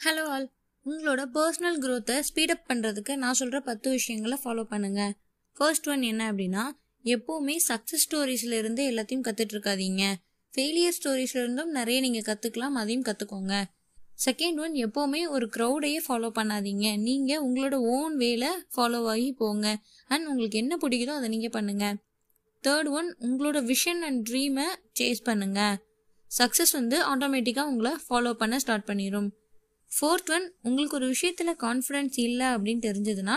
Hello all உங்களோட personal க்ரோத்தை speed up பண்ணுறதுக்கு நான் சொல்கிற பத்து விஷயங்களை ஃபாலோ பண்ணுங்கள் ஃபர்ஸ்ட் ஒன் என்ன அப்படின்னா எப்போவுமே சக்ஸஸ் ஸ்டோரிஸ்லேருந்து எல்லாத்தையும் கற்றுட்ருக்காதீங்க ஃபெயிலியர் ஸ்டோரிஸ்லேருந்தும் நிறைய நீங்கள் கற்றுக்கலாம் அதையும் கற்றுக்கோங்க செகண்ட் ஒன் எப்போவுமே ஒரு க்ரௌடையே ஃபாலோ பண்ணாதீங்க. நீங்கள் உங்களோட ஓன் வேல ஃபாலோ ஆகி போங்க. அண்ட் உங்களுக்கு என்ன பிடிக்குதோ அதை நீங்கள் பண்ணுங்கள் தேர்ட் ஒன் உங்களோட விஷன் அண்ட் ட்ரீமை சேஸ் பண்ணுங்கள் சக்ஸஸ் வந்து ஆட்டோமேட்டிக்காக உங்களை ஃபாலோ பண்ண ஸ்டார்ட் பண்ணிடும் ஃபோர்த் ஒன் உங்களுக்கு ஒரு விஷயத்தில் கான்ஃபிடென்ஸ் இல்லை அப்படின்னு தெரிஞ்சதுன்னா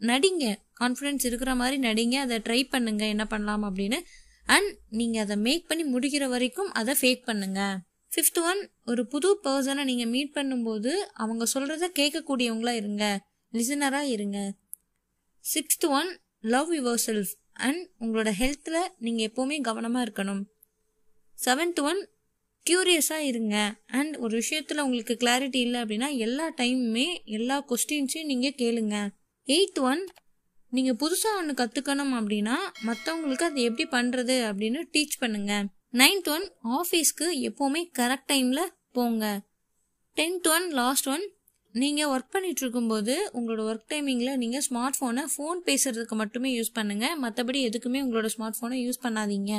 நடிங்க. கான்ஃபிடென்ஸ் இருக்கிற மாதிரி நடிங்க. அதை ட்ரை பண்ணுங்க. என்ன பண்ணலாம் அப்படின்னு. அண்ட் நீங்கள் அதை மேக் பண்ணி முடிக்கிற வரைக்கும் அதை ஃபேக் பண்ணுங்க. ஃபிஃப்த் ஒன் ஒரு புது பர்சனை நீங்கள் மீட் பண்ணும்போது அவங்க சொல்கிறத கேட்கக்கூடியவங்களா இருங்க. லிசனராக இருங்க. Sixth one love yourself and உங்களோட ஹெல்த்தில் நீங்கள் எப்போவுமே கவனமாக இருக்கணும். செவன்த் ஒன் க்யூரியஸாக இருங்க. அண்ட் ஒரு விஷயத்தில் உங்களுக்கு கிளாரிட்டி இல்லை அப்படின்னா எல்லா டைமுமே எல்லா கொஸ்டின்ஸையும் நீங்கள் கேளுங்க. எயித் ஒன் நீங்கள் புதுசாக ஒன்று கற்றுக்கணும் அப்படின்னா மற்றவங்களுக்கு அது எப்படி பண்ணுறது அப்படின்னு டீச் பண்ணுங்க. நைன்த் ஒன் ஆஃபீஸ்க்கு எப்போவுமே கரெக்ட் டைமில் போங்க. டென்த் ஒன் லாஸ்ட் ஒன் நீங்கள் ஒர்க் பண்ணிட்டு இருக்கும்போது உங்களோட ஒர்க் டைமிங்கில் நீங்கள் ஸ்மார்ட் ஃபோனை ஃபோன் பேசுறதுக்கு மட்டுமே யூஸ் பண்ணுங்கள் மற்றபடி எதுக்குமே உங்களோட ஸ்மார்ட் ஃபோனை யூஸ் பண்ணாதீங்க.